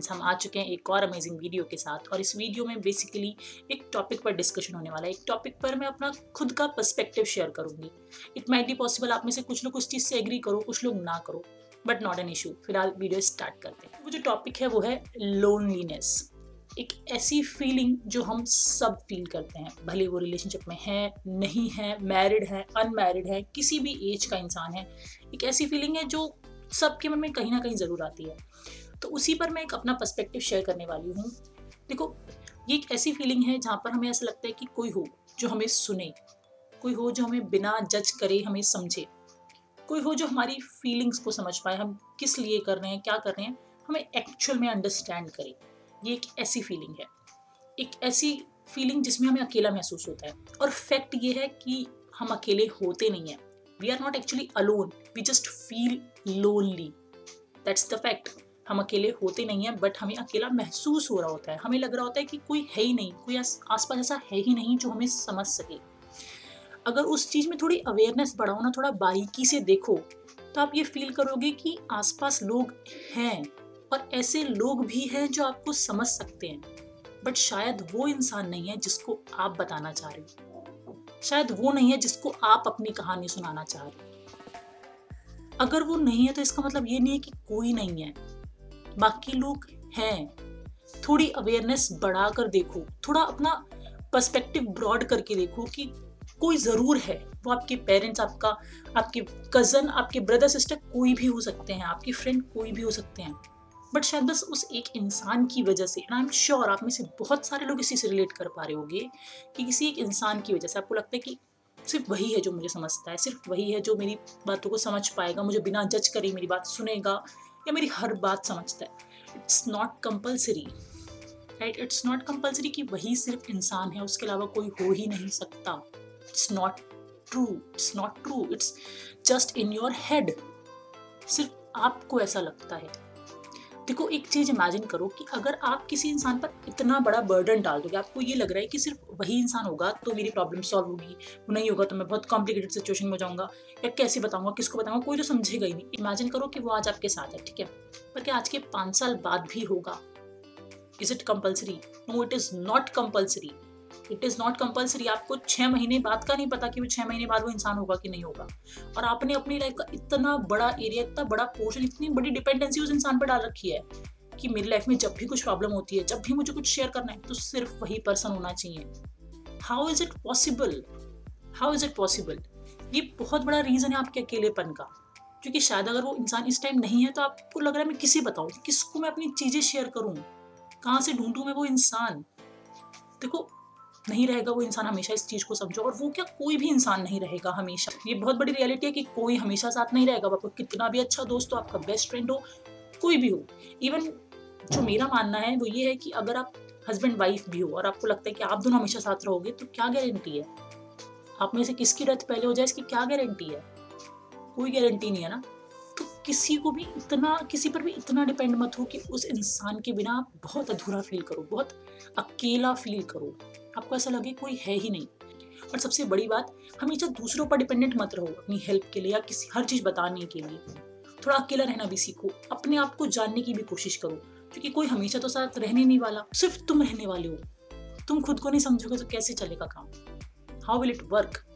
Friends हम आ चुके हैं एक और अमेजिंग वीडियो के साथ और इस वीडियो में बेसिकली एक टॉपिक पर डिस्कशन होने वाला है। एक टॉपिक पर मैं अपना खुद का पर्सपेक्टिव शेयर करूँगी। इट माइट बी पॉसिबल आप में से कुछ लोग उस चीज़ से एग्री करो, कुछ लोग ना करो बट नॉट एन इशू फ़िलहाल वीडियो स्टार्ट करते हैं। वो जो टॉपिक है, वो है लोनलीनेस एक ऐसी फीलिंग जो हम सब फील करते हैं। भले वो रिलेशनशिप में है, नहीं है मैरिड है अनमैरिड है, किसी भी एज का इंसान है, एक ऐसी फीलिंग है जो सबके मन में कहीं ना कहीं ज़रूर आती है। तो उसी पर मैं एक अपना पर्सपेक्टिव शेयर करने वाली हूँ। देखो, ये एक ऐसी फीलिंग है जहाँ पर हमें ऐसा लगता है कि कोई हो जो हमें सुने, कोई हो जो हमें बिना जज करे हमें समझे, कोई हो जो हमारी फीलिंग्स को समझ पाए, हम किस लिए कर रहे हैं, क्या कर रहे हैं, हमें एक्चुअल में अंडरस्टैंड करे। ये एक ऐसी फीलिंग है। एक ऐसी फीलिंग जिसमें हमें अकेला महसूस होता है। और फैक्ट ये है कि हम अकेले होते नहीं हैं। We are not actually alone we just feel lonely that's the fact हम अकेले होते नहीं हैं बट हमें अकेला महसूस हो रहा होता है। हमें लग रहा होता है कि कोई है ही नहीं, कोई आसपास ऐसा है ही नहीं जो हमें समझ सके। अगर उस चीज़ में थोड़ी अवेयरनेस बढ़ाओ ना, थोड़ा बारीकी से देखो तो आप ये फील करोगे कि आसपास लोग हैं और ऐसे लोग भी हैं जो आपको समझ सकते हैं। बट शायद वो इंसान नहीं है जिसको आप बताना चाह रहे हो। शायद वो नहीं है जिसको आप अपनी कहानी सुनाना चाह रहे अगर वो नहीं है तो इसका मतलब ये नहीं है कि कोई नहीं है। बाकी लोग हैं। थोड़ी अवेयरनेस बढ़ा कर देखो, थोड़ा अपना पर्सपेक्टिव ब्रॉड करके देखो कि कोई ज़रूर है। वो आपके पेरेंट्स आपका, आपके कज़न आपके ब्रदर सिस्टर कोई भी हो सकते हैं, आपके फ्रेंड कोई भी हो सकते हैं। बट शायद बस उस एक इंसान की वजह से आई एम श्योर आप में से बहुत सारे लोग इसी से रिलेट कर पा रहे होंगे कि किसी एक इंसान की वजह से आपको लगता है कि सिर्फ़ वही है जो मुझे समझता है, सिर्फ़ वही है जो मेरी बातों को समझ पाएगा, मुझे बिना जज करे मेरी बात सुनेगा। या मेरी हर बात समझता है। It's not compulsory right it's not compulsory कि वही सिर्फ़ इंसान है, उसके अलावा कोई हो ही नहीं सकता। It's not true it's not true it's just in your head सिर्फ़ आपको ऐसा लगता है। देखो, एक चीज़ इमेजिन करो कि अगर आप किसी इंसान पर इतना बड़ा बर्डन डाल दोगे, आपको ये लग रहा है कि सिर्फ़ वही इंसान होगा तो मेरी प्रॉब्लम सॉल्व होगी, वो नहीं होगा तो मैं बहुत कॉम्प्लिकेटेड सिचुएशन में जाऊँगा, या कैसे बताऊँगा, किसको बताऊँगा, कोई तो समझेगा ही नहीं। इमेजिन करो कि वो आज आपके साथ है, ठीक है? पर क्या आज के पाँच साल बाद भी होगा? Is it compulsory no it is not compulsory it is not compulsory आपको छः महीने बाद का नहीं पता कि वो छः महीने बाद वो इंसान होगा कि नहीं होगा। और आपने अपनी लाइफ का इतना बड़ा एरिया इतना बड़ा पोर्शन इतनी बड़ी डिपेंडेंसी उस इंसान पर डाल रखी है कि मेरी लाइफ में जब भी कुछ प्रॉब्लम होती है, जब भी मुझे कुछ शेयर करना है तो सिर्फ़ वही पर्सन होना चाहिए। How is it possible how is it possible ये बहुत बड़ा रीज़न है आपके अकेलेपन का। क्योंकि शायद अगर वो इंसान इस टाइम नहीं है तो आपको लग रहा है मैं किसे बताऊँ? किसको मैं अपनी चीज़ें शेयर करूँ? कहाँ से ढूंढूँ मैं वो इंसान? देखो नहीं रहेगा, वो इंसान हमेशा इस चीज़ को समझो और वो क्या कोई भी इंसान नहीं रहेगा हमेशा। ये बहुत बड़ी रियलिटी है कि कोई हमेशा साथ नहीं रहेगा। आपको कितना भी अच्छा दोस्त हो, आपका बेस्ट फ्रेंड हो, कोई भी हो। इवन जो मेरा मानना है, वो ये है कि अगर आप हस्बैंड वाइफ भी हो और आपको लगता है कि आप दोनों हमेशा साथ रहोगे तो क्या गारंटी है? आप में से किसकी डेथ पहले हो जाए, इसकी क्या गारंटी है? कोई गारंटी नहीं है ना। तो किसी को भी इतना, किसी पर भी इतना डिपेंड मत हो कि उस इंसान के बिना आप बहुत अधूरा फील करो, बहुत अकेला फील करो। आपको ऐसा लगे कोई है ही नहीं। और सबसे बड़ी बात हमेशा दूसरों पर डिपेंडेंट मत रहो अपनी हेल्प के लिए या किसी, हर चीज़ बताने के लिए। थोड़ा अकेला रहना भी सीखो, अपने आप को जानने की भी कोशिश करो, क्योंकि कोई हमेशा तो साथ रहने नहीं वाला। सिर्फ़ तुम रहने वाले हो। तुम खुद को नहीं समझोगे तो कैसे चलेगा काम? How will it work